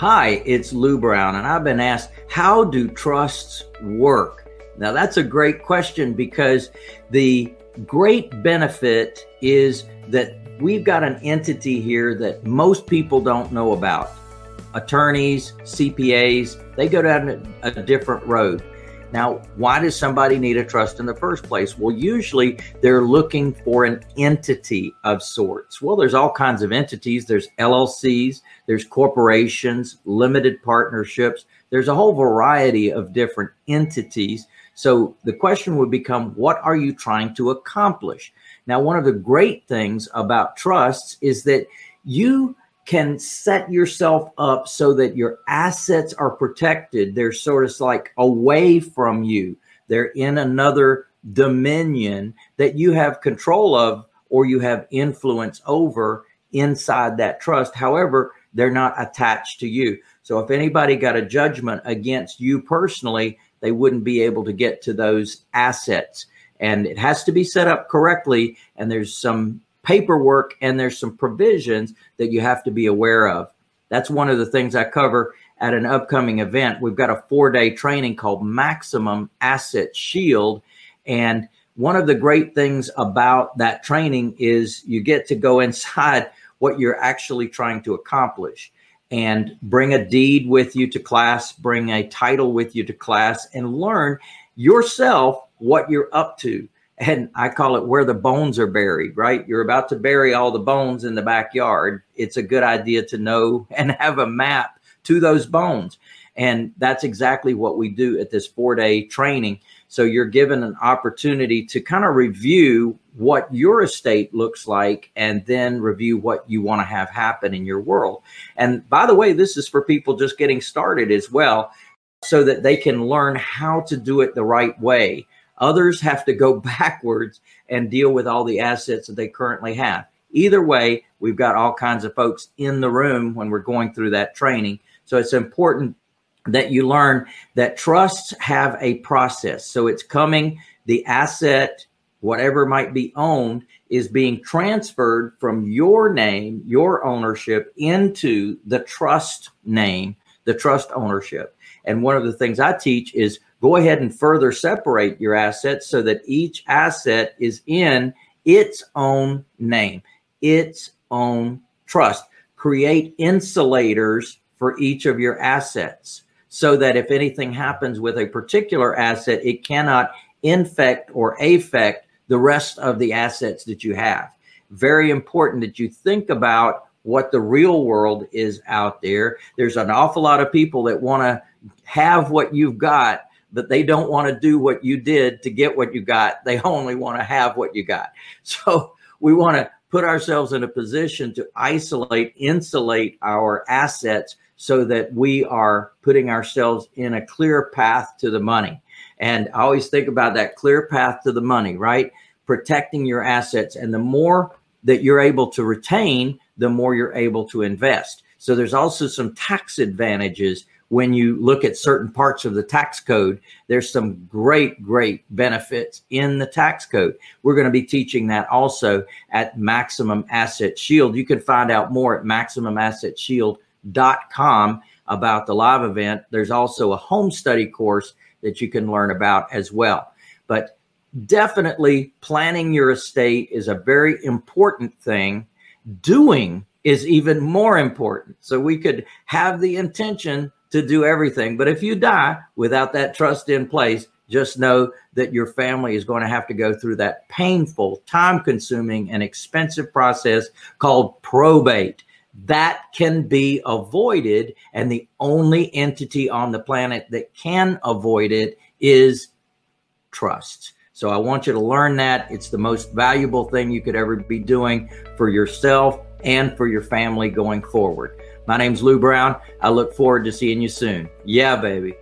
Hi, it's Lou Brown, and I've been asked, how do trusts work? Now, that's a great question because the great benefit is that we've got an entity here that most people don't know about. Attorneys, CPAs, they go down a different road. Now, why does somebody need a trust in the first place? Well, usually they're looking for an entity of sorts. Well, there's all kinds of entities. There's LLCs, there's corporations, limited partnerships. There's a whole variety of different entities. So the question would become what are you trying to accomplish? Now, one of the great things about trusts is that you can set yourself up so that your assets are protected. They're sort of like away from you, they're in another dominion that you have control of or you have influence over inside that trust. However, they're not attached to you. So if anybody got a judgment against you personally, they wouldn't be able to get to those assets. And it has to be set up correctly. And there's some paperwork and there's some provisions that you have to be aware of. That's one of the things I cover at an upcoming event. We've got a four day training called Maximum Asset Shield. And one of the great things about that training is you get to go inside what you're actually trying to accomplish and bring a deed with you to class, bring a title with you to class, and learn yourself what you're up to and I call it where the bones are buried, right? You're about to bury all the bones in the backyard. It's a good idea to know and have a map to those bones. And that's exactly what we do at this four day training. So you're given an opportunity to kind of review what your estate looks like and then review what you want to have happen in your world. And by the way, this is for people just getting started as well, so that they can learn how to do it the right way Others have to go backwards and deal with all the assets that they currently have. Either way, we've got all kinds of folks in the room when we're going through that training. So it's important that you learn that trusts have a process. So it's coming, the asset, whatever might be owned, is being transferred from your name, your ownership, into the trust name, the trust ownership. And one of the things I teach is go ahead and further separate your assets so that each asset is in its own name, its own trust. Create insulators for each of your assets so that if anything happens with a particular asset, it cannot infect or affect the rest of the assets that you have. Very important that you think about what the real world is out there. There's an awful lot of people that want to have what you've got but they don't want to do what you did to get what you got. They only want to have what you got. So we want to put ourselves in a position to isolate, insulate our assets so that we are putting ourselves in a clear path to the money. And I always think about that clear path to the money, right? Protecting your assets. And the more that you're able to retain, the more you're able to invest. So there's also some tax advantages when you look at certain parts of the tax code, there's some great, great benefits in the tax code. We're going to be teaching that also at Maximum Asset Shield. You can find out more at maximumassetshield.com about the live event. There's also a home study course that you can learn about as well. But definitely planning your estate is a very important thing. Doing is even more important. So we could have the intention to do everything. But if you die without that trust in place, just know that your family is going to have to go through that painful, time consuming, and expensive process called probate. That can be avoided. And the only entity on the planet that can avoid it is trust. So I want you to learn that. It's the most valuable thing you could ever be doing for yourself and for your family going forward. My name's Lou Brown. I look forward to seeing you soon. Yeah, baby.